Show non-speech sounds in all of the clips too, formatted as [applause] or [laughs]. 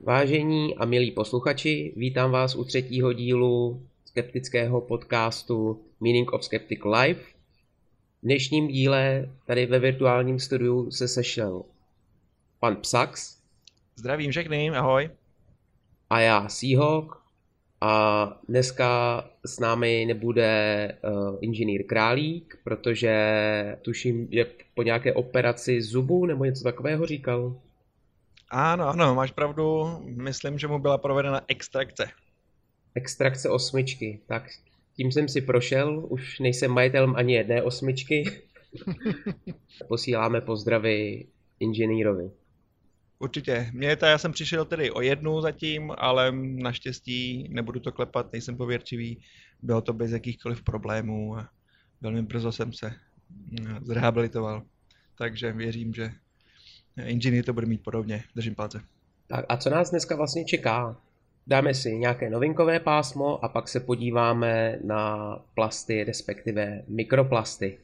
Vážení a milí posluchači, vítám vás u třetího dílu skeptického podcastu Meaning of Skeptic Life. V dnešním díle tady ve virtuálním studiu se sešel pan Psax. Zdravím všechny, ahoj. A já Seahawk. A dneska s námi nebude uh, inženýr Králík, protože tuším, že po nějaké operaci zubu nebo něco takového říkal. Ano, ano, máš pravdu. Myslím, že mu byla provedena extrakce. Extrakce osmičky. Tak tím jsem si prošel, už nejsem majitelem ani jedné osmičky. [laughs] Posíláme pozdravy inženýrovi. Určitě. Mě to, já jsem přišel tedy o jednu zatím, ale naštěstí nebudu to klepat, nejsem pověrčivý. Bylo to bez jakýchkoliv problémů a velmi brzo jsem se zrehabilitoval. Takže věřím, že inženýr to bude mít podobně. Držím palce. Tak a co nás dneska vlastně čeká? Dáme si nějaké novinkové pásmo a pak se podíváme na plasty, respektive mikroplasty.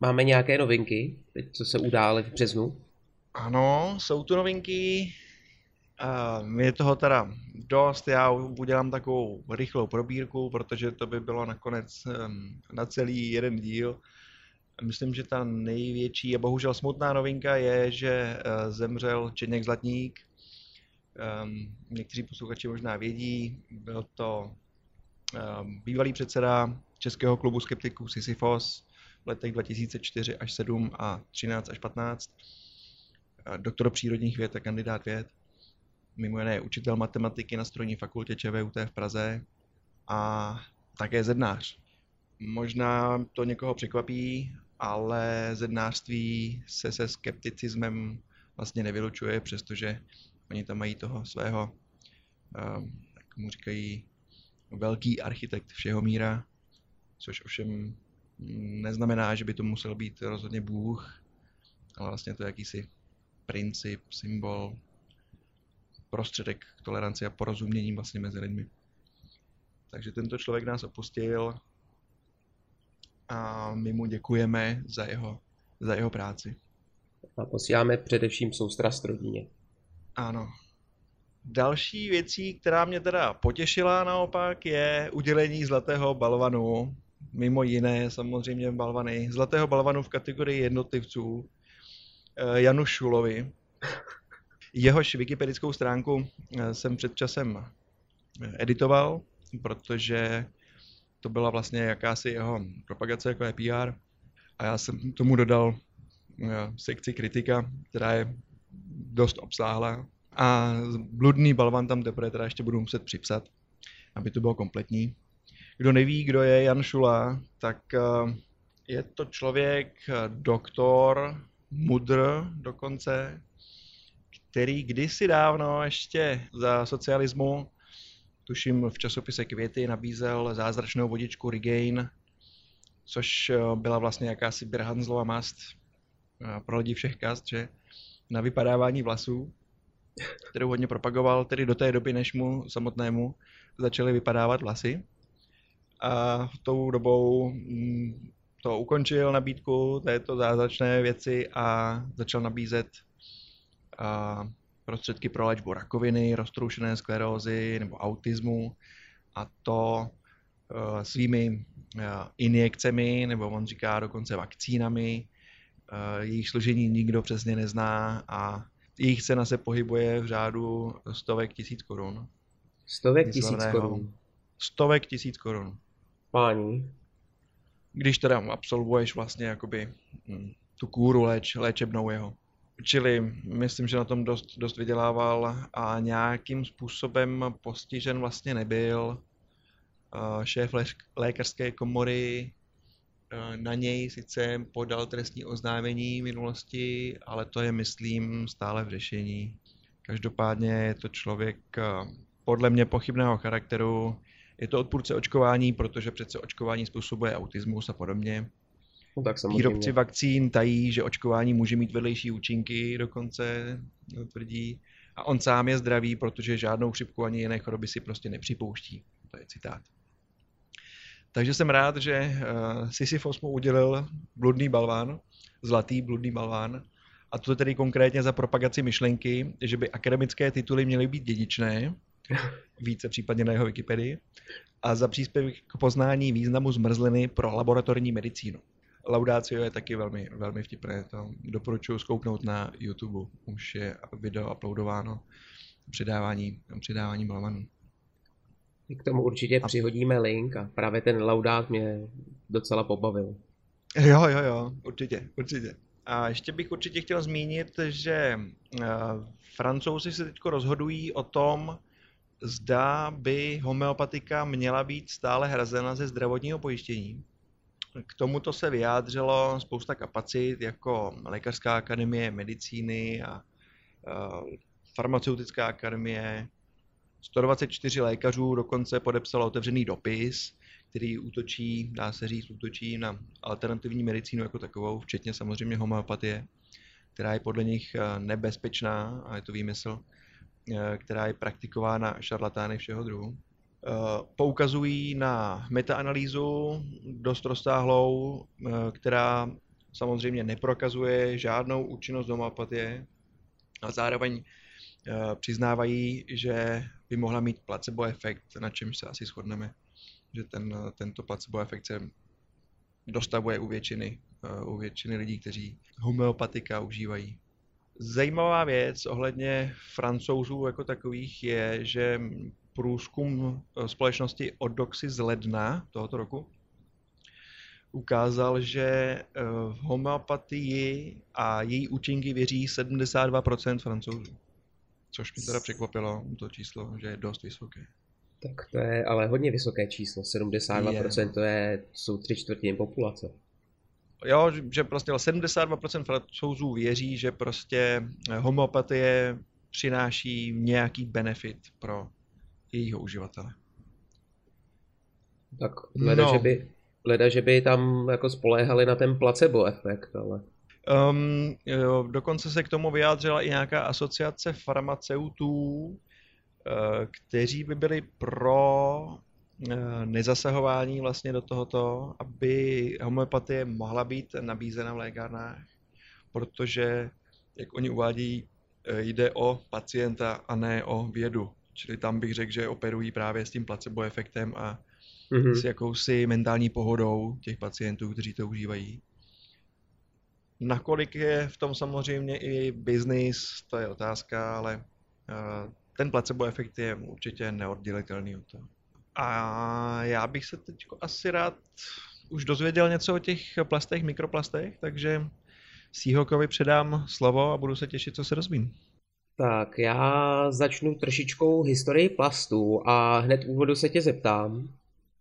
Máme nějaké novinky, teď co se udály v březnu? Ano, jsou tu novinky. Uh, je toho teda dost, já udělám takovou rychlou probírku, protože to by bylo nakonec um, na celý jeden díl. Myslím, že ta největší a bohužel smutná novinka je, že uh, zemřel Čeněk Zlatník. Um, někteří posluchači možná vědí, byl to um, bývalý předseda Českého klubu skeptiků Sisyphos v letech 2004 až 7 a 13 až 15 doktor přírodních věd a kandidát věd. Mimo jiné učitel matematiky na strojní fakultě ČVUT v Praze a také zednář. Možná to někoho překvapí, ale zednářství se se skepticismem vlastně nevylučuje, přestože oni tam mají toho svého, um, jak mu říkají, velký architekt všeho míra, což ovšem neznamená, že by to musel být rozhodně Bůh, ale vlastně to je jakýsi princip, symbol, prostředek k toleranci a porozumění vlastně mezi lidmi. Takže tento člověk nás opustil a my mu děkujeme za jeho, za jeho práci. A posíláme především soustrast rodině. Ano. Další věcí, která mě teda potěšila naopak, je udělení zlatého balvanu. Mimo jiné samozřejmě balvany. Zlatého balvanu v kategorii jednotlivců Eh, Janu Šulovi. Jehož wikipedickou stránku eh, jsem před časem eh, editoval, protože to byla vlastně jakási jeho propagace, jako je PR. A já jsem tomu dodal sekci kritika, která je dost obsáhlá. A bludný balvan tam teprve teda ještě budu muset připsat, aby to bylo kompletní. Kdo neví, kdo je Jan Šula, tak je to člověk, doktor, mudr dokonce, který kdysi dávno ještě za socialismu, tuším v časopise Květy, nabízel zázračnou vodičku Regain, což eh, byla vlastně jakási Birhanzlova mast eh, pro lidi všech kast, že na vypadávání vlasů, kterou hodně propagoval, tedy do té doby, než mu samotnému začaly vypadávat vlasy. A v tou dobou mm, to ukončil nabídku této zázračné věci a začal nabízet a, prostředky pro léčbu rakoviny, roztroušené sklerózy nebo autismu a to a, svými a, injekcemi, nebo on říká dokonce vakcínami, a, jejich složení nikdo přesně nezná a jejich cena se pohybuje v řádu stovek tisíc korun. Stovek tisíc korun? Stovek tisíc korun. Páni, když teda absolvuješ vlastně jakoby hm, tu kůru léč, léčebnou jeho. Čili myslím, že na tom dost, dost vydělával a nějakým způsobem postižen vlastně nebyl. Šéf lékařské komory na něj sice podal trestní oznámení v minulosti, ale to je, myslím, stále v řešení. Každopádně je to člověk podle mě pochybného charakteru, je to odpůrce očkování, protože přece očkování způsobuje autismus a podobně. No, tak Výrobci vakcín tají, že očkování může mít vedlejší účinky, dokonce tvrdí. A on sám je zdravý, protože žádnou chřipku ani jiné choroby si prostě nepřipouští. To je citát. Takže jsem rád, že uh, Sisyphos mu udělil bludný balván, zlatý bludný balván a to tedy konkrétně za propagaci myšlenky, že by akademické tituly měly být dědičné, [laughs] více případně na jeho Wikipedii, a za příspěvek k poznání významu zmrzliny pro laboratorní medicínu. Laudácio je taky velmi, velmi vtipné, to doporučuji zkouknout na YouTube, už je video uploadováno, předávání, předávání balvanů. K tomu určitě a... přihodíme link a právě ten laudát mě docela pobavil. Jo, jo, jo, určitě, určitě. A ještě bych určitě chtěl zmínit, že uh, francouzi se teď rozhodují o tom, zda by homeopatika měla být stále hrazena ze zdravotního pojištění. K tomuto se vyjádřilo spousta kapacit, jako Lékařská akademie medicíny a uh, farmaceutická akademie. 124 lékařů dokonce podepsalo otevřený dopis, který útočí, dá se říct, útočí na alternativní medicínu jako takovou, včetně samozřejmě homeopatie, která je podle nich eh, nebezpečná, a je to výmysl, eh, která je praktikována šarlatány všeho druhu. Eh, poukazují na metaanalýzu dost rozsáhlou, která samozřejmě neprokazuje žádnou účinnost homeopatie a zároveň přiznávají, že by mohla mít placebo efekt, na čemž se asi shodneme že ten, tento placebo efekt se dostavuje u většiny, u většiny lidí, kteří homeopatika užívají. Zajímavá věc ohledně francouzů jako takových je, že průzkum společnosti Odoxy z ledna tohoto roku ukázal, že v homeopatii a její účinky věří 72% francouzů. Což mě teda překvapilo, to číslo, že je dost vysoké. Tak to je ale hodně vysoké číslo, 72% je. to je, jsou tři čtvrtiny populace. Jo, že prostě 72% francouzů věří, že prostě homeopatie přináší nějaký benefit pro jejího uživatele. Tak leda, no. že by, leda, že by tam jako spoléhali na ten placebo efekt, ale... Um, jo, dokonce se k tomu vyjádřila i nějaká asociace farmaceutů, Eh, kteří by byli pro eh, nezasahování vlastně do tohoto, aby homeopatie mohla být nabízena v lékárnách, protože, jak oni uvádí, eh, jde o pacienta a ne o vědu. Čili tam bych řekl, že operují právě s tím placebo efektem a mm-hmm. s jakousi mentální pohodou těch pacientů, kteří to užívají. Nakolik je v tom samozřejmě i biznis, to je otázka, ale ten placebo efekt je určitě neoddělitelný od toho. A já bych se teď asi rád už dozvěděl něco o těch plastech, mikroplastech, takže Seahawkovi předám slovo a budu se těšit, co se rozvíjí. Tak já začnu trošičkou historii plastů a hned úvodu se tě zeptám,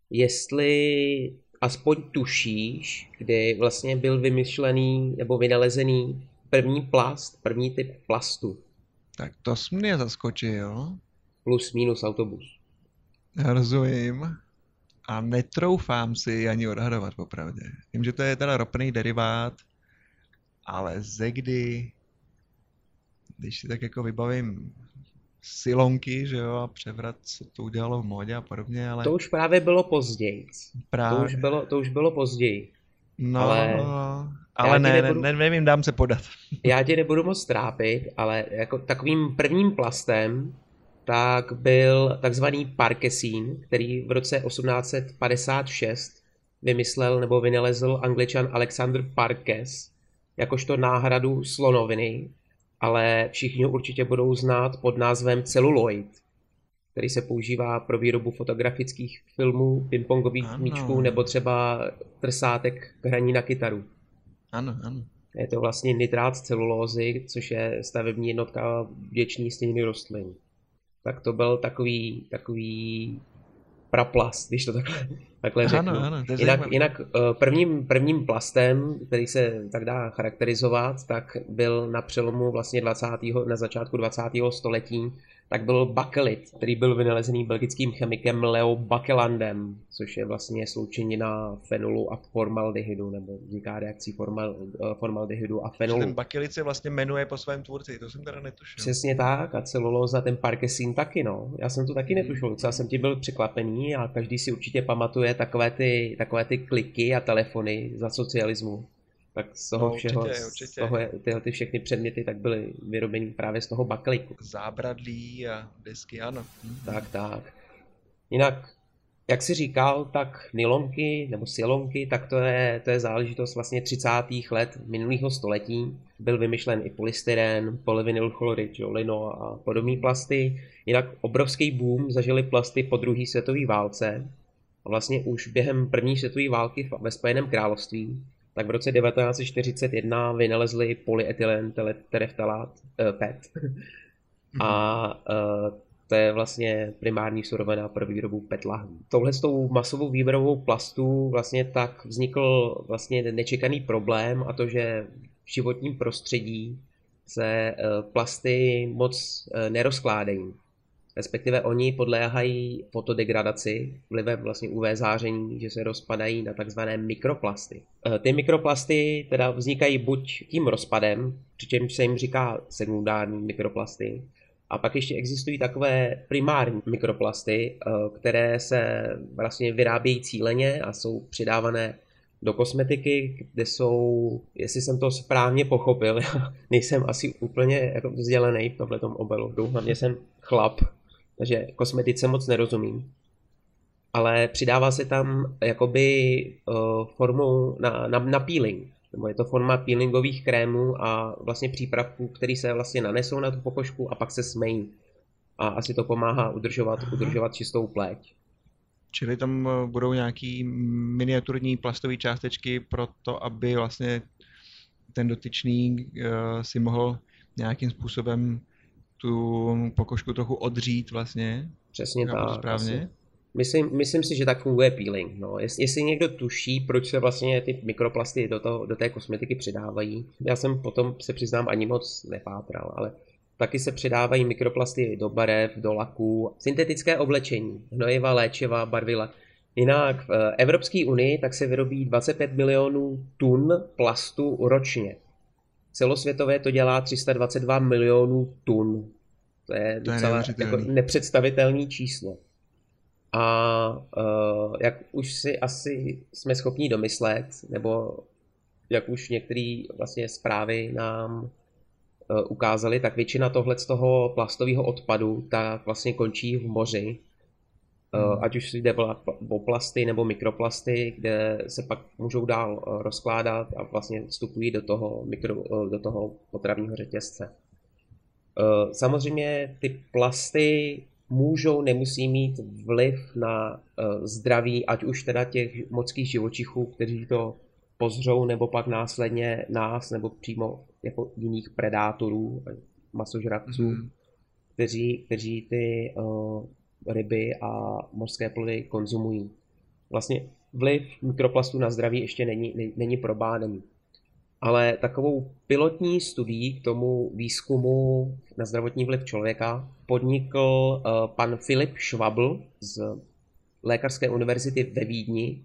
jestli aspoň tušíš, kdy vlastně byl vymyšlený nebo vynalezený první plast, první typ plastu. Tak to jsi mě zaskočil. Plus minus autobus. Rozumím. A netroufám si ani odhadovat popravdě. Vím, že to je teda ropný derivát, ale ze kdy, když si tak jako vybavím silonky, že jo, a převrat se to udělalo v modě a podobně, ale... To už právě bylo později. Právě. To už bylo, to už bylo později. No, ale... No, ale ne, nebudu, ne, nevím, dám se podat. [laughs] já tě nebudu moc trápit, ale jako takovým prvním plastem tak byl takzvaný parkesín, který v roce 1856 vymyslel nebo vynalezl angličan Alexander Parkes jakožto náhradu slonoviny, ale všichni ho určitě budou znát pod názvem celuloid, který se používá pro výrobu fotografických filmů, pingpongových míčků nebo třeba trsátek k hraní na kytaru. Ano, ano. Je to vlastně nitrát celulózy, což je stavební jednotka vděčný stěniny rostlin. Tak to byl takový, takový praplast, když to takhle, takhle řeknu. Ano, ano, jinak, jinak eh, prvním, prvním plastem, který se tak dá charakterizovat, tak byl na přelomu vlastně 20. na začátku 20. století tak byl bakelit, který byl vynalezený belgickým chemikem Leo Bakelandem, což je vlastně sloučenina fenolu a formaldehydu, nebo vzniká reakcí formal, eh, formaldehydu a fenolu. Ten bakelit se vlastně jmenuje po svém tvůrci, to jsem teda netušil. Přesně tak, a celulóza, ten parkesin taky, no. Já jsem to taky hmm. netušil, docela jsem ti byl překvapený a každý si určitě pamatuje takové ty, takové ty kliky a telefony za socialismu tak z toho No, všeho, určitě, z určitě. toho, tyhle ty všechny předměty tak byly vyrobeny právě z toho bakeliku. Zábradlí a desky, ano. Mhm. Tak, tak. Jinak, jak jsi říkal, tak nylonky nebo silonky, tak to je, to je záležitost vlastně 30. let minulého století. Byl vymyšlen i polystyren, polyvinylchlorid, lino a podobné plasty. Jinak obrovský boom zažili plasty po druhé světové válce. A vlastně už během první světové války ve Spojeném království, tak v roce 1941 vynalezli polyetylen tereftalát, eh, PET. A eh, to je vlastně primární surovina pro výrobu PET lahví. Touhle s tou masovou výrobou plastů vlastně tak vznikl vlastně nečekaný problém a to, že v životním prostředí se eh, plasty moc nerozkládají. Respektive oni podléhají fotodegradaci vlivem vlastně UV záření, že se rozpadají na takzvané mikroplasty. Eh, Ty mikroplasty teda vznikají buď tím rozpadem, přičemž se jim říká sekundární mikroplasty, a pak ještě existují takové primární mikroplasty, eh, které se vlastně vyrábějí cíleně a jsou přidávané do kosmetiky, kde jsou, jestli jsem to správně pochopil, já [laughs] nejsem asi úplně jako vzdělený v tomhle obalu, hlavně jsem chlap, takže kosmetice moc nerozumím. Ale přidává se tam jakoby uh, formou na, na, na peeling, nebo je to forma peelingových krémů a vlastně přípravků, které se vlastně nanesou na tu pokožku a pak se smejí. A asi to pomáhá udržovat, Aha. udržovat čistou pleť. Čili tam eh, budou nějaký miniaturní plastové částečky pro to, aby vlastně ten dotyčný eh, si mohl nějakým způsobem tu pokožku trochu odřít vlastně. Přesně tak. správně? Myslím, myslím si, že tak funguje peeling. No. Jest, jestli někdo tuší, proč se vlastně ty mikroplasty do, toho, do té kosmetiky přidávají, já jsem potom se přiznám ani moc nepátral, ale taky se přidávají mikroplasty do barev, do laků, syntetické oblečení, hnojiva, léčiva, barvila. Jinak v Evropské unii tak se vyrobí 25 milionů tun plastu ročně. Celosvětové to dělá 322 milionů tun. To je To je docela neuvěřitelný. jako nepředstavitelný číslo. A uh, jak už si asi jsme schopni domyslet, nebo jak už některé vlastně zprávy nám uh, ukázali, tak většina tohle z toho plastového odpadu tak vlastně končí v moři. Uh, Hmm. ať už jde o plasty nebo mikroplasty, kde se pak můžou dál uh, rozkládat a vlastně vstupují do toho, mikro, uh, do toho potravního řetězce. Samozřejmě ty plasty můžou, nemusí mít vliv na zdraví, ať už teda těch mořských živočichů, kteří to pozřou, nebo pak následně nás, nebo přímo jako jiných predátorů, masožravců, Mhm. kteří, kteří ty ryby a mořské plody konzumují. Vlastně vliv mikroplastů na zdraví ještě není, ne- není probádaný. Ale takovou pilotní studií k tomu výzkumu na zdravotní vliv člověka podnikl uh, pan Filip Schwabl z Lékařské univerzity ve Vídni,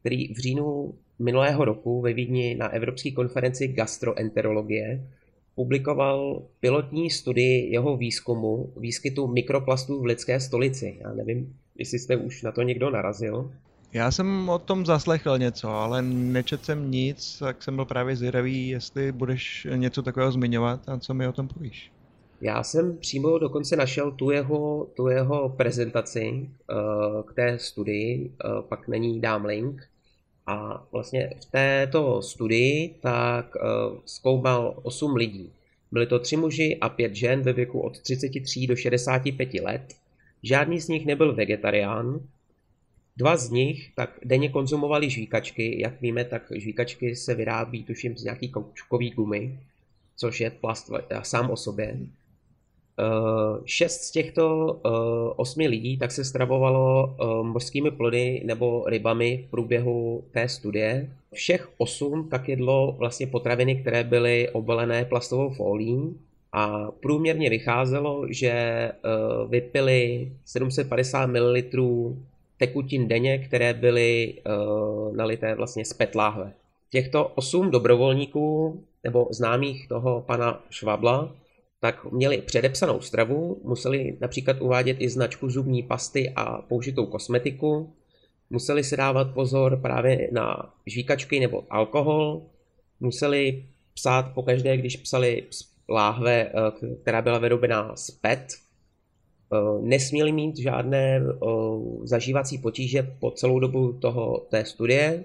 který v říjnu minulého roku ve Vídni na Evropské konferenci gastroenterologie publikoval pilotní studii jeho výzkumu výskytu mikroplastů v lidské stolici. Já nevím, jestli jste už na to někdo narazil. Já jsem o tom zaslechl něco, ale nečetl jsem nic, tak jsem byl právě zvědavý, jestli budeš něco takového zmiňovat a co mi o tom povíš. Já jsem přímo dokonce našel tu jeho, tu jeho prezentaci uh, k té studii, uh, pak na ní dám link. A vlastně v této studii tak uh, zkoumal 8 lidí. Byli to tři muži a pět žen ve věku od 33 do 65 let. Žádný z nich nebyl vegetarián. Dva z nich tak denně konzumovali žvíkačky. Jak víme, tak žvíkačky se vyrábí tuším z nějaký koučkový gumy, což je plast sám o sobě. Uh, šest z těchto uh, osmi lidí tak se stravovalo uh, mořskými plody nebo rybami v průběhu té studie. Všech osm tak jedlo vlastně potraviny, které byly obalené plastovou fólií a průměrně vycházelo, že vypili 750 ml tekutin denně, které byly nalité vlastně z PET láhve. Těchto osm dobrovolníků nebo známých toho pana Švabla tak měli předepsanou stravu, museli například uvádět i značku zubní pasty a použitou kosmetiku, museli si dávat pozor právě na žvíkačky nebo alkohol, museli psát pokaždé, když psali láhve, která byla vyrobená z PET, nesměli mít žádné zažívací potíže po celou dobu toho, té studie,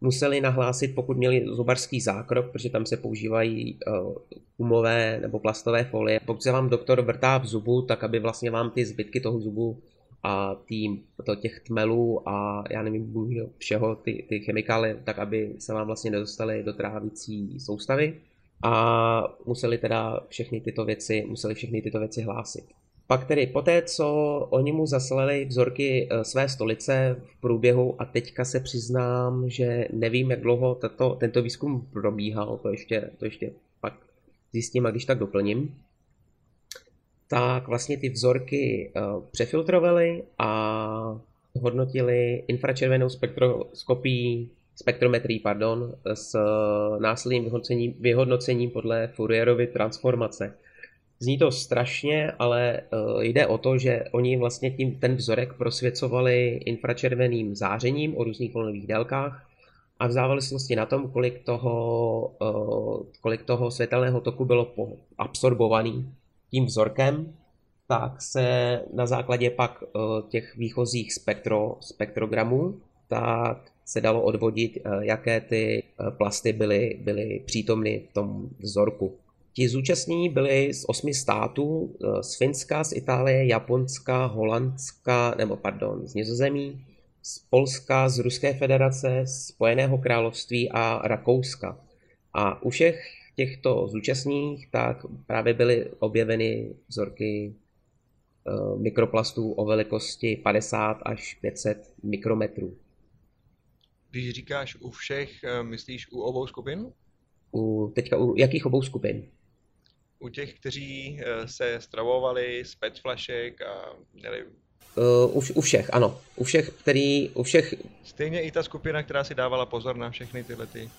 museli nahlásit, pokud měli zubarský zákrok, protože tam se používají uh, umové nebo plastové folie. Pokud se vám doktor vrtá v zubu, tak aby vlastně vám ty zbytky toho zubu a tým, to těch tmelů a já nevím všeho, ty, ty chemikály, tak aby se vám vlastně nedostaly do trávicí soustavy a museli teda všechny tyto věci, museli všechny tyto věci hlásit. Pak tedy poté, co oni mu zaslali vzorky eh, své stolice v průběhu a teďka se přiznám, že nevím, jak dlouho tato, tento výzkum probíhal, to ještě, to ještě pak zjistím a když tak doplním, tak vlastně ty vzorky uh, přefiltrovali a hodnotili infračervenou spektroskopii, spektrometrii, pardon, s uh, následným vyhodnocením, vyhodnocením podle Fourierovy transformace. Zní to strašně, ale uh, jde o to, že oni vlastně tím ten vzorek prosvěcovali infračerveným zářením o různých vlnových délkách a v závislosti na tom, kolik toho, uh, kolik toho světelného toku bylo absorbovaný tím vzorkem, tak se na základě pak uh, těch výchozích spektro, spektrogramů, tak se dalo odvodit, jaké ty plasty byly, byly přítomny v tom vzorku. Ti zúčastnění byli z osmi států, eh, z Finska, z Itálie, Japonska, Holandska, nebo pardon, z Nizozemí, z Polska, z Ruské federace, Spojeného království a Rakouska. A u všech těchto zúčastních tak právě byly objeveny vzorky eh, mikroplastů o velikosti 50 až 500 mikrometrů. Když říkáš u všech, eh, myslíš u obou skupin? U, teďka u jakých obou skupin? U těch, kteří eh, se stravovali z pet flašek a měli... Uh, u, u všech, ano. U všech, který, u všech... Stejně i ta skupina, která si dávala pozor na všechny tyhle ty...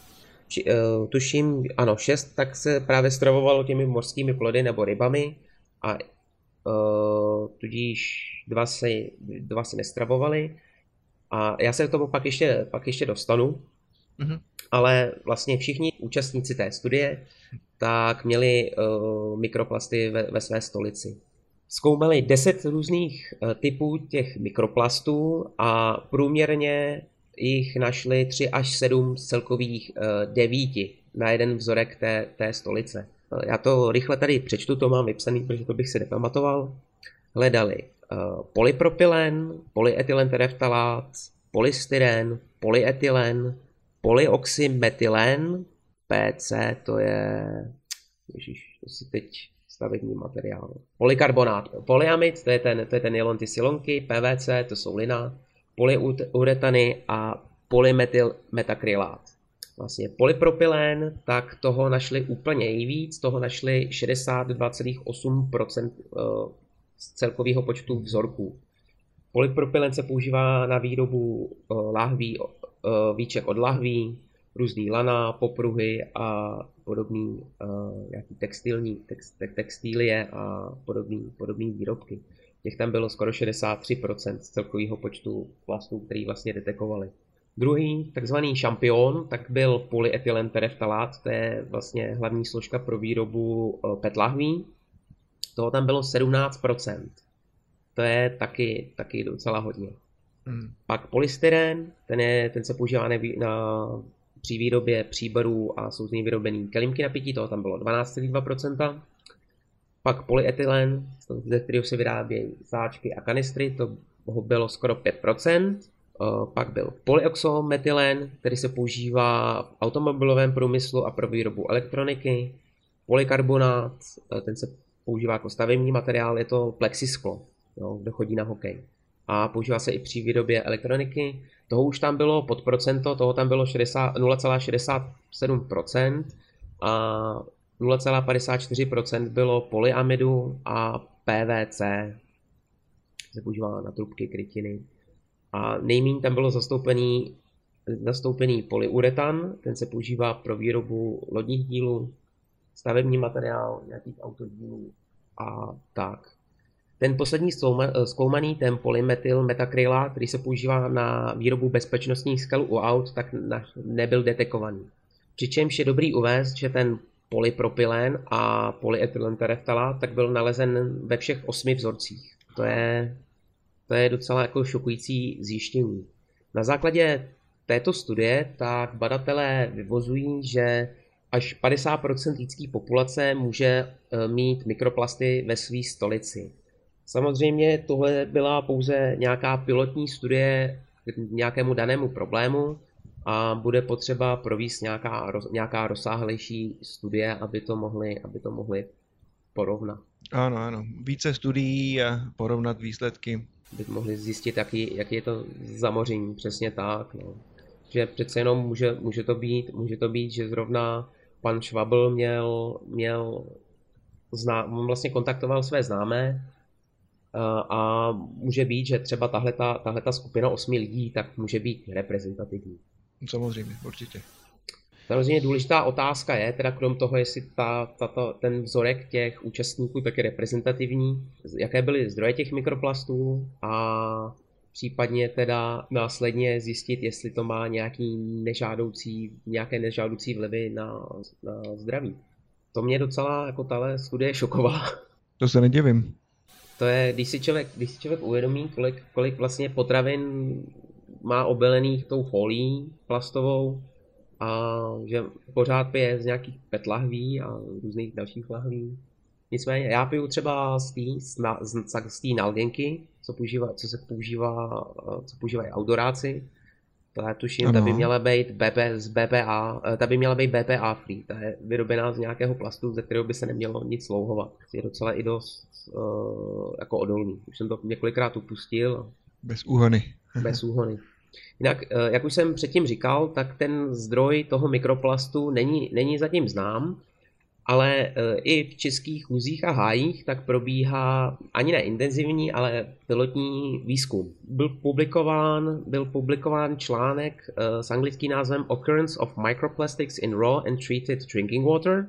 Či, uh, tuším, ano, šest, tak se právě stravovalo těmi mořskými plody nebo rybami a uh, tudíž dva si, dva si nestravovali. A já se k tomu pak ještě, pak ještě dostanu. Mm-hmm. Ale vlastně všichni účastníci té studie tak měli uh, mikroplasty ve, ve své stolici. Zkoumali 10 různých uh, typů těch mikroplastů a průměrně jich našli 3 až 7 z celkových uh, 9 na jeden vzorek té, té stolice. Já to rychle tady přečtu, to mám vypsaný, protože to bych si nepamatoval. Hledali polypropylen, polyetylentereftalát, polystyren, polyetylen, polyoxymetylen, PC to je, ježiš, to si teď stavební materiál. Polykarbonát, polyamid, to je ten, to je ten nylon, ty silonky, PVC, to jsou lina, polyuretany a polymetyl metakrylát. Vlastně polypropylen, tak toho našli úplně nejvíc, toho našli 62,8% eh, z celkového počtu vzorků. Polypropylen se používá na výrobu eh, lahví, eh, víček od lahví, různý lana, popruhy a podobný uh, nějaký textilní, text, textílie a podobný, podobný výrobky. Těch tam bylo skoro 63% z celkového počtu plastů, který vlastně detekovali. Druhý, takzvaný šampion, tak byl polyetylen tereftalát, to je vlastně hlavní složka pro výrobu uh, PET lahví. Toho tam bylo 17%. To je taky, taky docela hodně. Hmm. Pak polystyren, ten, je, ten se používá na při výrobě příborů a jsou z něj vyrobený kelímky na pití, toho tam bylo 12,2%. Pak polyetylen, ze kterého se vyrábějí sáčky a kanistry, to bylo skoro 5%. Pak byl polyoxometylen, který se používá v automobilovém průmyslu a pro výrobu elektroniky. Polykarbonát, ten se používá jako stavební materiál, je to plexisklo, jo, kdo chodí na hokej. A používá se i při výrobě elektroniky. Toho už tam bylo pod procento, toho tam bylo 0,67% a 0,54% bylo polyamidu a PVC, se používá na trubky, krytiny. A nejméně tam bylo zastoupený, zastoupený polyuretan, ten se používá pro výrobu lodních dílů, stavební materiál, nějakých autodílů a tak. Ten poslední eh, zkoumaný, ten polymetyl metakrylát, který se používá na výrobu bezpečnostních skel u aut, tak nebyl detekovaný. Přičemž je dobrý uvést, že ten polypropylen a polyetylentereftalát tak byl nalezen ve všech osmi vzorcích. To je, to je docela jako šokující zjištění. Na základě této studie tak badatelé vyvozují, že až 50% lidské populace může eh, mít mikroplasty ve své stolici. Samozřejmě tohle byla pouze nějaká pilotní studie k nějakému danému problému a bude potřeba províst nějaká, nějaká rozsáhlejší studie, aby to mohli, aby to mohli porovnat. Ano, ano. Více studií a porovnat výsledky. By mohli zjistit, jaký, jaký je to zamoření, přesně tak. No. Že přece jenom může, může, to být, může to být, že zrovna pan Schwabl měl, měl zná, vlastně kontaktoval své známé a může být, že třeba tahle ta skupina osmi lidí tak může být reprezentativní. Samozřejmě, určitě. Samozřejmě důležitá otázka je, teda krom toho, jestli ta, tato, ten vzorek těch účastníků tak je reprezentativní, jaké byly zdroje těch mikroplastů a případně teda následně zjistit, jestli to má nějaký nežádoucí, nějaké nežádoucí vlivy na, na zdraví. To mě docela jako tahle studie šokovala. To se nedivím. To je, když si člověk, když si člověk uvědomí, kolik, kolik vlastně potravin má obelených tou folí plastovou a že pořád pije z nějakých PET lahví a různých dalších lahví. Nicméně já piju třeba z té nalgenky, co, používá, co se používá, co používají autoráci. To je tuším, ano. ta by měla být BP, z BPA, ta by měla být BPA free, ta je vyrobená z nějakého plastu, ze kterého by se nemělo nic slouhovat. Je docela i dost uh, jako odolný. Už jsem to několikrát upustil. Bez úhony. Bez úhony. Jinak, eh, jak už jsem předtím říkal, tak ten zdroj toho mikroplastu není, není zatím znám, ale eh, i v českých luzích a hájích tak probíhá ani ne intenzivní, ale pilotní výzkum. Byl publikován, byl publikován článek eh, s anglickým názvem Occurrence of Microplastics in Raw and Treated Drinking Water,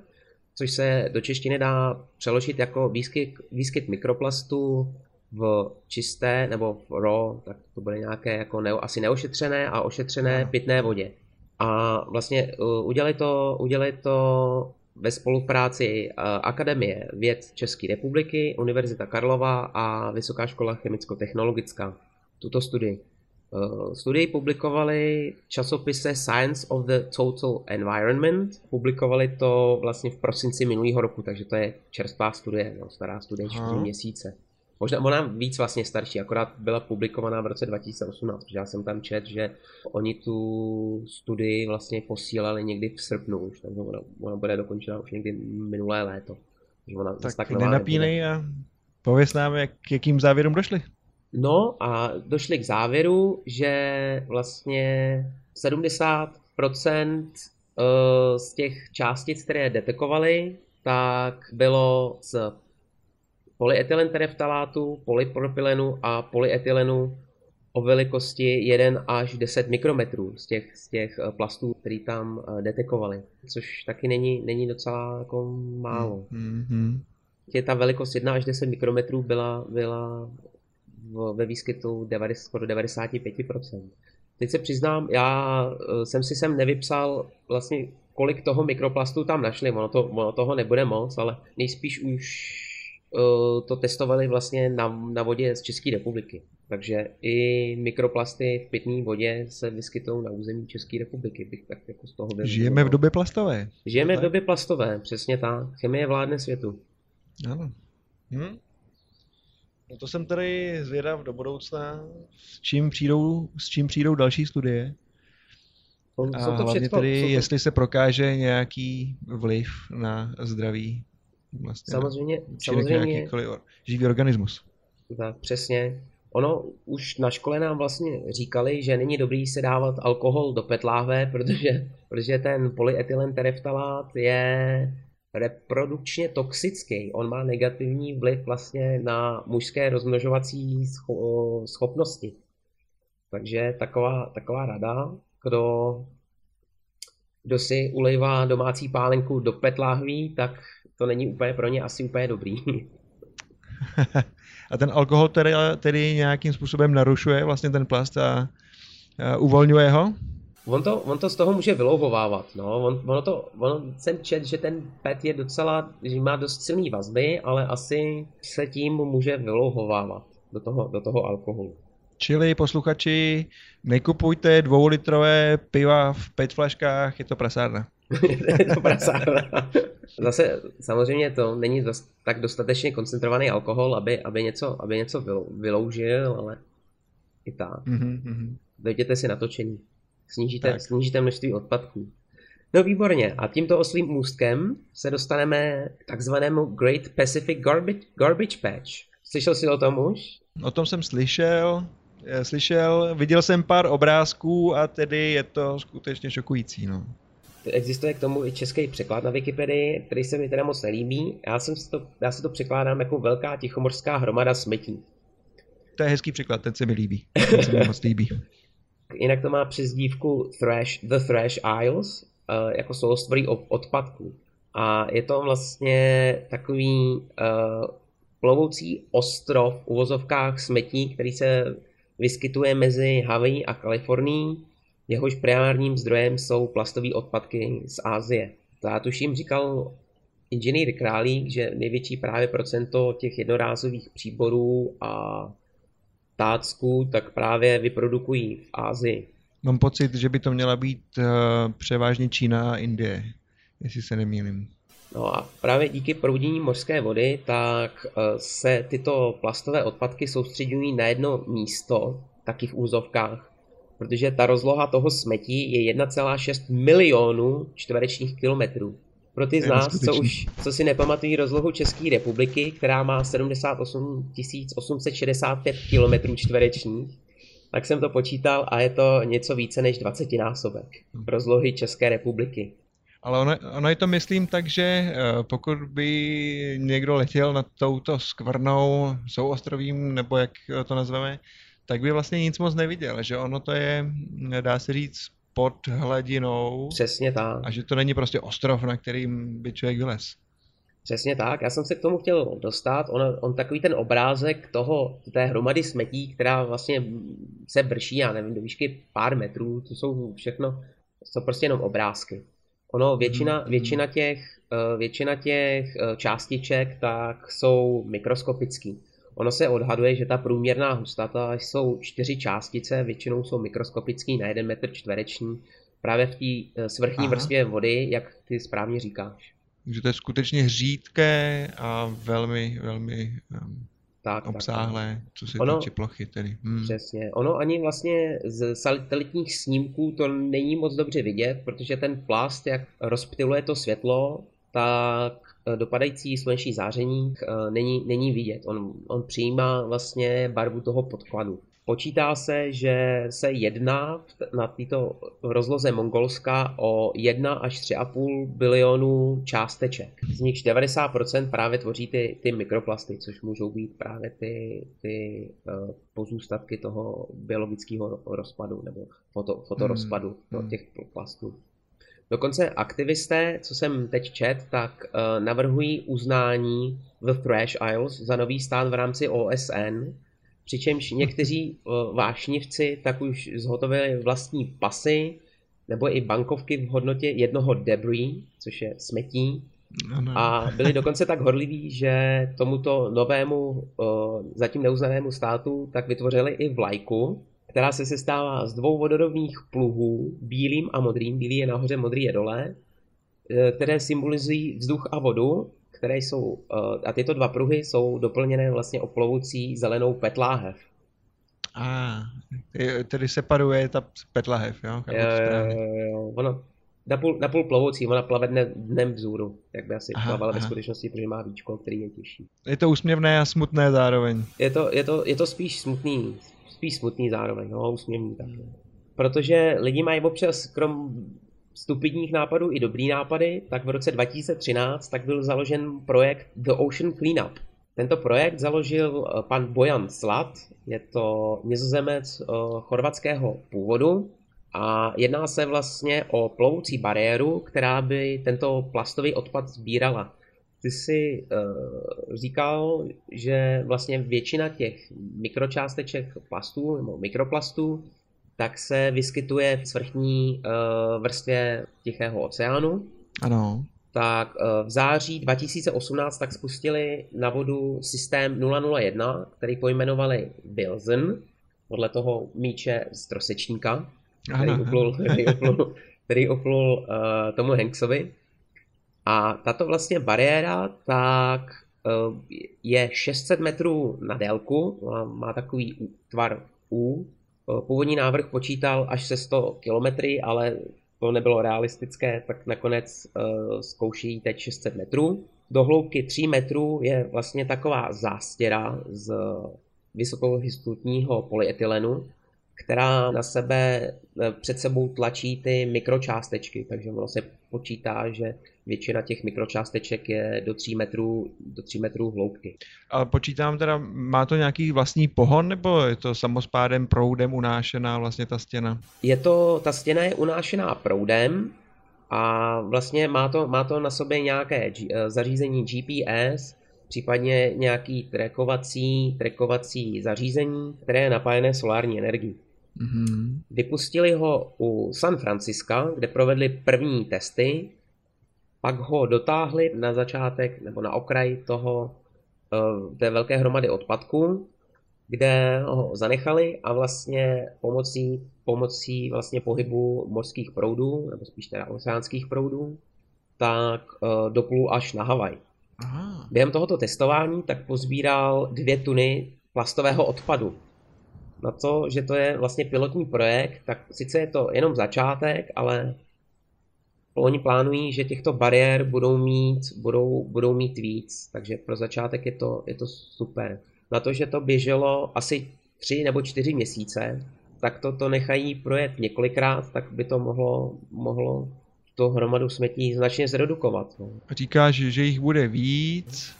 což se do češtiny dá přeložit jako výskyt, výskyt mikroplastu v čisté nebo v raw, tak to bude nějaké jako ne, asi neošetřené a ošetřené pitné vodě. A vlastně uh, udělali to, udělali to ve spolupráci uh, Akademie věd České republiky, Univerzita Karlova a Vysoká škola chemicko-technologická. Tuto studii. Uh, studii publikovali v časopise Science of the Total Environment. Publikovali to vlastně v prosinci minulého roku, takže to je čerstvá studie, no, stará studie, 4 měsíce. Možná ona víc vlastně starší, akorát byla publikovaná v roce 2018, protože já jsem tam čet, že oni tu studii vlastně posílali někdy v srpnu už, takže ona, ona bude dokončena už někdy minulé léto. Že ona tak, tak nenapínej a pověs nám, jak, jakým závěrům došli. No a došli k závěru, že vlastně 70% eh, z těch částic, které detekovali, tak bylo z polyetylentereftalátu, polypropylenu a polyetylenu o velikosti 1 až 10 mikrometrů z těch, z těch eh, plastů, který tam eh, detekovali, což taky není, není docela jako málo. Mm-hmm. Tě ta velikost 1 až 10 mikrometrů byla, byla v, ve výskytu 90, skoro 95%. Teď se přiznám, já eh, jsem si sem nevypsal vlastně kolik toho mikroplastu tam našli, ono, to, ono toho nebude moc, ale nejspíš už to testovali vlastně na, na vodě z České republiky. Takže i mikroplasty v pitné vodě se vyskytují na území České republiky. Bych tak jako z toho Žijeme v době plastové. Žijeme v době plastové, přesně tak. Chemie vládne světu. Ano. Hm? No to jsem tady zvědav do budoucna, s čím přijdou, s čím přijdou další studie. A hlavně tedy, jestli se prokáže nějaký vliv na zdraví Vlastně, samozřejmě, samozřejmě. Jakýkoliv živý organismus. Tak, přesně. Ono už na škole nám vlastně říkali, že není dobrý se dávat alkohol do petláhve, protože, protože ten polyetylen tereftalát je reprodukčně toxický. On má negativní vliv vlastně na mužské rozmnožovací schopnosti. Takže taková, taková rada, kdo, kdo si ulejvá domácí pálenku do petláhví, tak to není úplně pro ně asi úplně dobrý. [laughs] a ten alkohol tedy, tedy nějakým způsobem narušuje vlastně ten plast a, a uvolňuje ho? On to, on to z toho může vylouhovávat, no. On, ono to, on jsem čet, že ten PET je docela, že má dost silný vazby, ale asi se tím může vylouhovávat do toho, do toho alkoholu. Čili posluchači, nekupujte dvoulitrové piva v PET flaškách, je to prasárna. [laughs] je to prasárna. [laughs] Zase samozřejmě to není dost, tak dostatečně koncentrovaný alkohol, aby, aby něco, aby něco vyloužil, ale i tak. Mm-hmm. Dojděte si natočení. Snížíte, snížíte množství odpadků. No výborně. A tímto oslým můstkem se dostaneme k takzvanému Great Pacific Garbage, Garbage Patch. Slyšel jsi o tom už? O tom jsem slyšel, eh, slyšel, viděl jsem pár obrázků a tedy je to skutečně šokující. No. Existuje k tomu i český překlad na Wikipedii, který se mi teda moc nelíbí. Já, jsem to, já se to překládám jako velká tichomorská hromada smetí. To je hezký překlad, ten se mi líbí. [laughs] Ten se mi moc líbí. Jinak to má přezdívku Thrash, The Thrash Isles, uh, jako souostvorí odpadků. A je to vlastně takový uh, plovoucí ostrov v uvozovkách smetí, který se vyskytuje mezi Hawaii a Kalifornií. Jehož primárním zdrojem jsou plastové odpadky z Ázie. To já tuším říkal inženýr Králík, že největší právě procento těch jednorázových příborů a tácku, tak právě vyprodukují v Ázii. Mám pocit, že by to měla být uh, převážně Čína a Indie, jestli se nemýlím. No a právě díky proudění mořské vody, tak uh, se tyto plastové odpadky soustředují na jedno místo, taky v úzovkách, protože ta rozloha toho smetí je 1,6 milionů čtverečních kilometrů. Pro ty z nás, co už co si nepamatují rozlohu České republiky, která má 78 865 km čtverečních, tak jsem to počítal a je to něco více než 20 násobek rozlohy České republiky. Ale ono, ono je to myslím tak, že eh, pokud by někdo letěl nad touto skvrnou souostrovím, nebo jak to nazveme, tak by vlastně nic moc neviděl, že ono to je, dá se říct, pod hladinou. Přesně tak. A že to není prostě ostrov, na kterým by člověk vylez. Přesně tak, já jsem se k tomu chtěl dostat. On, on takový ten obrázek toho, té hromady smetí, která vlastně se vrší, já nevím, do výšky pár metrů, to jsou všechno, to jsou prostě jenom obrázky. Ono, většina, hmm. většina těch, eh, většina těch eh, částiček tak jsou mikroskopický. Ono se odhaduje, že ta průměrná hustota jsou čtyři částice, většinou jsou mikroskopický na jeden metr čtvereční, právě v té eh, svrchní Aha. vrstvě vody, jak ty správně říkáš. Takže to je skutečně řídké a velmi, velmi um, tak, obsáhlé, tak, co se ono, týče plochy tedy. Hmm. Přesně. Ono ani vlastně z satelitních snímků to není moc dobře vidět, protože ten plast, jak rozptiluje to světlo, tak dopadající sluneční záření eh, není, není vidět. On, on přijímá vlastně barvu toho podkladu. Počítá se, že se jedná na této rozloze Mongolska o 1 až 3,5 bilionu částeček. Z nich 90% právě tvoří ty, ty mikroplasty, což můžou být právě ty, ty uh, pozůstatky toho biologického rozpadu nebo foto, fotorozpadu hmm. těch plastů. Dokonce aktivisté, co jsem teď čet, tak uh, navrhují uznání v Thrash Isles za nový stát v rámci OSN, přičemž někteří uh, vášnivci tak už zhotovili vlastní pasy nebo i bankovky v hodnotě jednoho debris, což je smetí, a byli dokonce tak horliví, že tomuto novému, uh, zatím neuznanému státu tak vytvořili i vlajku, která se sestává z dvou vodorovných pluhů, bílým a modrým, bílý je nahoře, modrý je dole, eh, které symbolizují vzduch a vodu, které jsou, eh, a tyto dva pruhy jsou doplněné vlastně oplovoucí zelenou petláhev. A, ah, tedy separuje ta petlahev, jo? Jo, jo, jo, ono, napůl, napůl plovoucí, ona plave dne, dnem vzůru, jak by asi aha, plavala aha. ve skutečnosti, protože má víčko, který je těžší. Je to úsměvné a smutné zároveň. Je to, je to, je to spíš smutný, spíš smutný zároveň, no, úsměvný tak. Protože lidi mají občas, krom stupidních nápadů i dobrý nápady, tak v roce 2013 tak byl založen projekt The Ocean Cleanup. Tento projekt založil eh, pan Bojan Slat, je to nizozemec uh, chorvatského původu a jedná se vlastně o plovoucí bariéru, která by tento plastový odpad sbírala. Ty jsi uh, říkal, že vlastně většina těch mikročásteček plastů nebo mikroplastů tak se vyskytuje v svrchní uh, vrstvě Tichého oceánu. Ano. Tak uh, v září 2018 tak spustili na vodu systém 001, který pojmenovali Wilson, podle toho míče z trosečníka, který uplul, který uplul, který uplul uh, tomu Hanksovi. A tato vlastně bariéra tak uh, je 600 metrů na délku, má, takový tvar U. Uh, původní návrh počítal až se 100 kilometry, ale to nebylo realistické, tak nakonec uh, zkouší teď 600 metrů. Do hloubky 3 metrů je vlastně taková zástěra z vysokohistutního polyetylenu, která na sebe před sebou tlačí ty mikročástečky, takže ono se počítá, že většina těch mikročásteček je do 3 metrů, do 3 metrů hloubky. Ale počítám teda, má to nějaký vlastní pohon, nebo je to samospádem proudem unášená vlastně ta stěna? Je to, ta stěna je unášená proudem a vlastně má to, má to na sobě nějaké eh, zařízení GPS, případně nějaký trackovací, trackovací zařízení, které je napájené solární energií. Mm-hmm. Vypustili ho u San Franciska, kde provedli první testy, pak ho dotáhli na začátek nebo na okraj toho eh, té velké hromady odpadků, kde ho zanechali a vlastně pomocí, pomocí vlastně pohybu mořských proudů, nebo spíš teda oceánských proudů, tak uh, doplul až na Havaj. Aha. Během tohoto testování tak pozbíral dvě tuny plastového odpadu. Na to, že to je vlastně pilotní projekt, tak sice je to jenom začátek, ale oni plánují, že těchto bariér budou mít, budou, budou mít víc, takže pro začátek je to, je to super. Na to, že to běželo asi tři nebo čtyři měsíce, tak to, to nechají projet několikrát, tak by to mohlo, mohlo tu hromadu smetí značně zredukovat. No. Říkáš, že jich bude víc,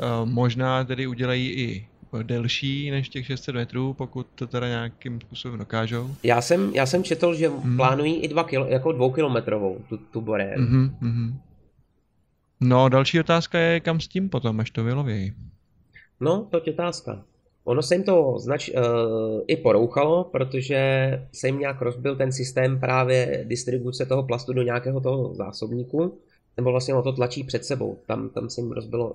eh, možná tedy udělají i delší než těch 600 metrů, pokud to teda nějakým způsobem dokážou. Já jsem, já jsem četl, že hmm. plánují i dva kilo, jako dvoukilometrovou tu, tu bariéru. Mm-hmm, mm-hmm. No, další otázka je, kam s tím potom, až to vylovějí. No, to je otázka. Ono se jim to znač, uh, i porouchalo, protože se jim nějak rozbil ten systém právě distribuce toho plastu do nějakého toho zásobníku, nebo vlastně ono to tlačí před sebou. Tam, tam se jim rozbilo,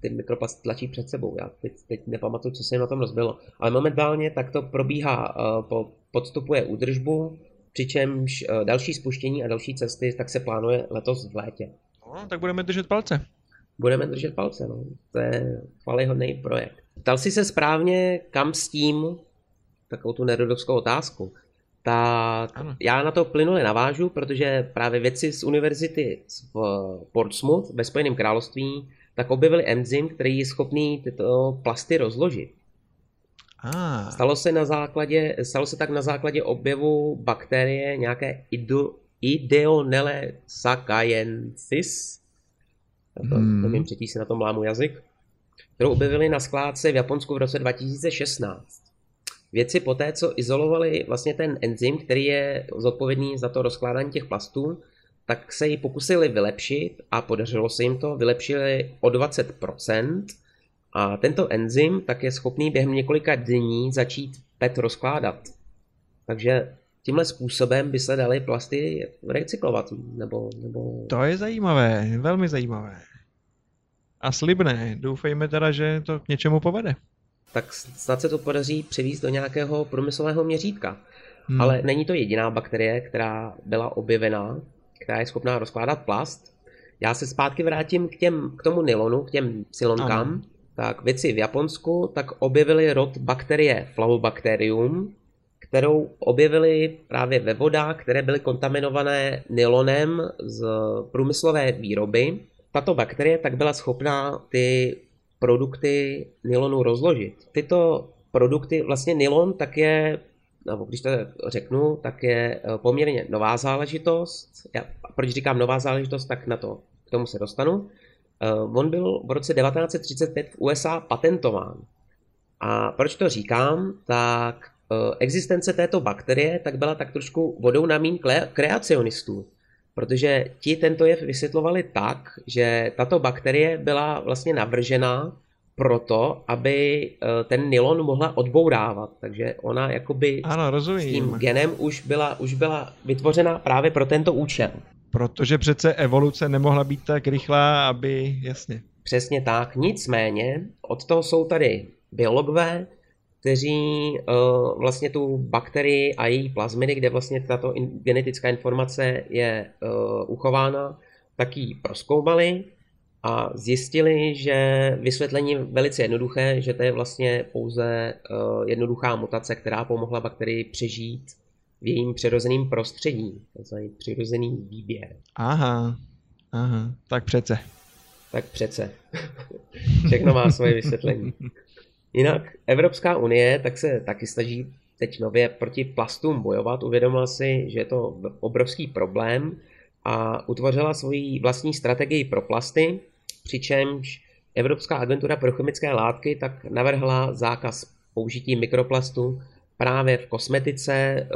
ty mikroplast tlačí před sebou. Já teď, teď nepamatuju, co se jim na tom rozbilo. Ale momentálně tak to probíhá, uh, po, podstupuje údržbu, přičemž uh, další spuštění a další cesty tak se plánuje letos v létě. No, tak budeme držet palce. Budeme držet palce, no. To je chvalihodný projekt. Ptal jsi se správně, kam s tím, takovou tu nerodovskou otázku, tak ano. já na to plynule navážu, protože právě vědci z univerzity v Portsmouth ve Spojeném království tak objevili enzym, který je schopný tyto plasty rozložit. Ah. Stalo se na základě, stalo se tak na základě objevu bakterie nějaké ido, Ideonelle sakayensis. to hmm. nevím, třetí si na tom lámu jazyk kterou objevili na skládce v Japonsku v roce 2016. Vědci poté, co izolovali vlastně ten enzym, který je zodpovědný za to rozkládání těch plastů, tak se ji pokusili vylepšit a podařilo se jim to, vylepšili o 20% a tento enzym tak je schopný během několika dní začít PET rozkládat. Takže tímhle způsobem by se daly plasty recyklovat. Nebo, nebo... To je zajímavé, velmi zajímavé a slibné. Doufejme teda, že to k něčemu povede. Tak snad se to podaří převízt do nějakého průmyslového měřítka. Hmm. Ale není to jediná bakterie, která byla objevena, která je schopná rozkládat plast. Já se zpátky vrátím k, těm, k tomu nylonu, k těm silonkám. Ano. Tak věci v Japonsku tak objevili rod bakterie Flavobacterium, kterou objevili právě ve vodách, které byly kontaminované nylonem z průmyslové výroby tato bakterie tak byla schopná ty produkty nylonu rozložit. Tyto produkty, vlastně nylon tak je, nebo když to řeknu, tak je eh, poměrně nová záležitost. Já, proč říkám nová záležitost, tak na to, k tomu se dostanu. Eh, on byl v roce 1935 v USA patentován. A proč to říkám, tak eh, existence této bakterie tak byla tak trošku vodou na mín kreacionistů protože ti tento jev vysvětlovali tak, že tato bakterie byla vlastně navržena proto, aby eh, ten nylon mohla odbourávat. Takže ona jakoby ano, rozumím. s tím genem už byla, už byla vytvořena právě pro tento účel. Protože přece evoluce nemohla být tak rychlá, aby, jasně. Přesně tak. Nicméně, od toho jsou tady biologové, kteří uh, vlastně tu bakterii a její plazmidy, kde vlastně tato in, genetická informace je uh, uchována, tak ji proskoumali a zjistili, že vysvětlení je velice jednoduché, že to je vlastně pouze uh, jednoduchá mutace, která pomohla bakterii přežít v jejím přirozeném prostředí, takzvaný přirozený výběr. Aha, aha, tak přece. Tak přece. [laughs] Všechno má svoje vysvětlení. [laughs] Jinak Evropská unie tak se taky snaží teď nově proti plastům bojovat. Uvědomila si, že je to obrovský problém a utvořila svoji vlastní strategii pro plasty, přičemž Evropská agentura pro chemické látky tak navrhla zákaz použití mikroplastu právě v kosmetice, eh,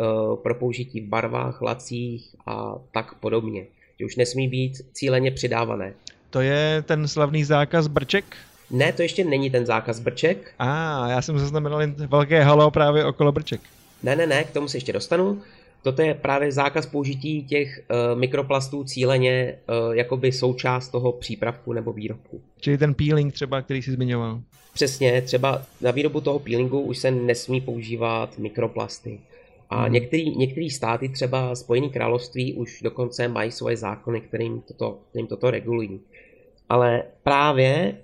pro použití v barvách, lacích a tak podobně. Že už nesmí být cíleně přidávané. To je ten slavný zákaz brček? Ne, to ještě není ten zákaz brček. A, ah, já jsem zaznamenal jen velké halo právě okolo brček. Ne, ne, ne, k tomu se ještě dostanu. Toto je právě zákaz použití těch uh, mikroplastů cíleně uh, jakoby součást toho přípravku nebo výrobku. Čili ten peeling třeba, který jsi zmiňoval. Přesně, třeba na výrobu toho peelingu už se nesmí používat mikroplasty. A hmm. některý, některý státy, třeba Spojené království, už dokonce mají svoje zákony, kterým toto, kterým toto regulují. Ale právě,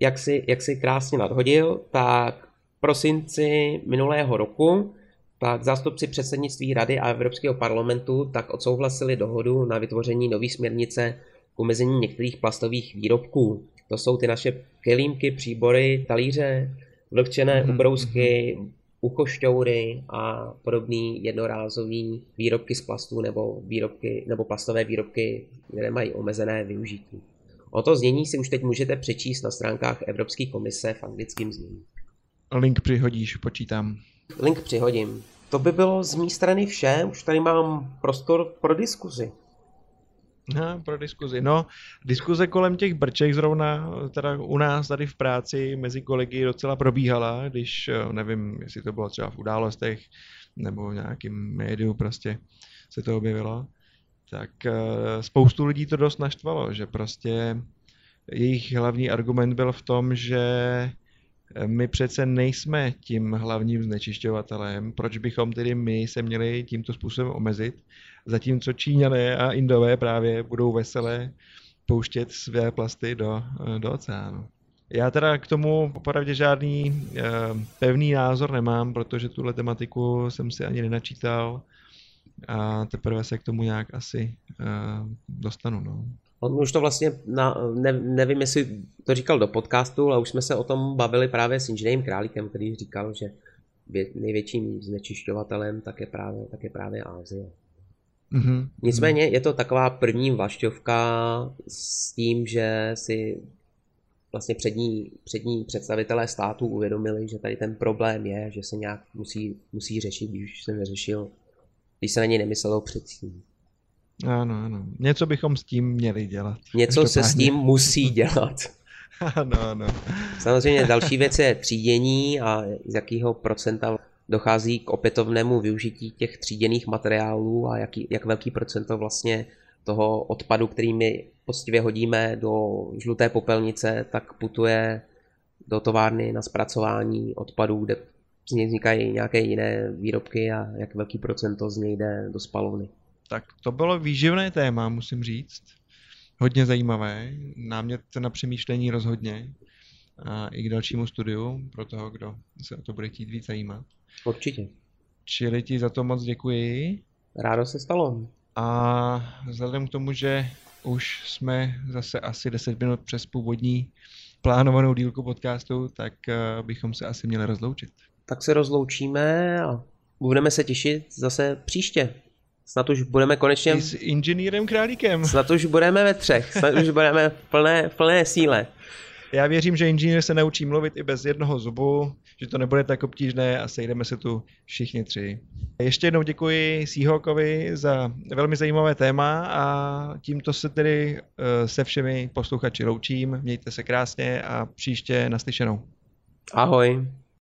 jak si, jak si krásně nadhodil, tak v prosinci minulého roku tak zástupci předsednictví Rady a Evropského parlamentu tak odsouhlasili dohodu na vytvoření nové směrnice k omezení některých plastových výrobků. To jsou ty naše kelímky, příbory, talíře, vlhčené mm-hmm. ubrousky, ukošťoury a podobný jednorázový výrobky z plastů nebo, výrobky, nebo plastové výrobky, které mají omezené využití. O to znění si už teď můžete přečíst na stránkách Evropské komise v anglickém znění. Link přihodíš, počítám. Link přihodím. To by bylo z mé strany vše, už tady mám prostor pro diskuzi. No, pro diskuzi. No, diskuze kolem těch brček zrovna teda u nás tady v práci mezi kolegy docela probíhala, když eh, nevím, jestli to bylo třeba v událostech nebo v nějakém médiu prostě se to objevilo, tak eh, spoustu lidí to dost naštvalo, že prostě jejich hlavní argument byl v tom, že my přece nejsme tím hlavním znečišťovatelem, proč bychom tedy my se měli tímto způsobem omezit, zatímco Číňané a Indové právě budou veselé pouštět své plasty do, do oceánu. Já teda k tomu popravdě žádný e, pevný názor nemám, protože tuhle tematiku jsem si ani nenačítal a teprve se k tomu nějak asi e, dostanu. No. On už to vlastně, na, ne, nevím, jestli to říkal do podcastu, ale už jsme se o tom bavili právě s inženýrem Králíkem, který říkal, že největším znečišťovatelem tak je právě, tak je právě Ázie. Mm-hmm. Nicméně je to taková první vlašťovka s tím, že si vlastně přední, přední představitelé států uvědomili, že tady ten problém je, že se nějak musí, musí řešit, když se neřešil, když se na něj nemyslelo předtím. Ano, ano. Něco bychom s tím měli dělat. Něco se s tím musí dělat. [laughs] ano, ano. Samozřejmě další věc je třídění a z jakého procenta dochází k opětovnému využití těch tříděných materiálů a jaký, jak velký procento vlastně toho odpadu, který my poctivě hodíme do žluté popelnice, tak putuje do továrny na zpracování odpadů, kde z něj vznikají nějaké jiné výrobky a jak velký procento z něj jde do spalovny. Tak to bylo výživné téma, musím říct. Hodně zajímavé, námět na přemýšlení rozhodně a i k dalšímu studiu pro toho, kdo se o to bude chtít víc zajímat. Určitě. Čili ti za to moc děkuji. Rádo se stalo. A vzhledem k tomu, že už jsme zase asi 10 minut přes původní plánovanou dílku podcastu, tak eh, bychom se asi měli rozloučit. Tak se rozloučíme a budeme se těšit zase příště. Snad už budeme konečně... I s inženýrem Králíkem. Snad už budeme ve třech, snad už budeme v plné, v plné síle. Já věřím, že inženýr se naučí mluvit i bez jednoho zubu, že to nebude tak obtížné a sejdeme se tu všichni tři. Ještě jednou děkuji Seahawkovi za velmi zajímavé téma a tímto se tedy eh, se všemi posluchači loučím. Mějte se krásně a příště naslyšenou. Ahoj.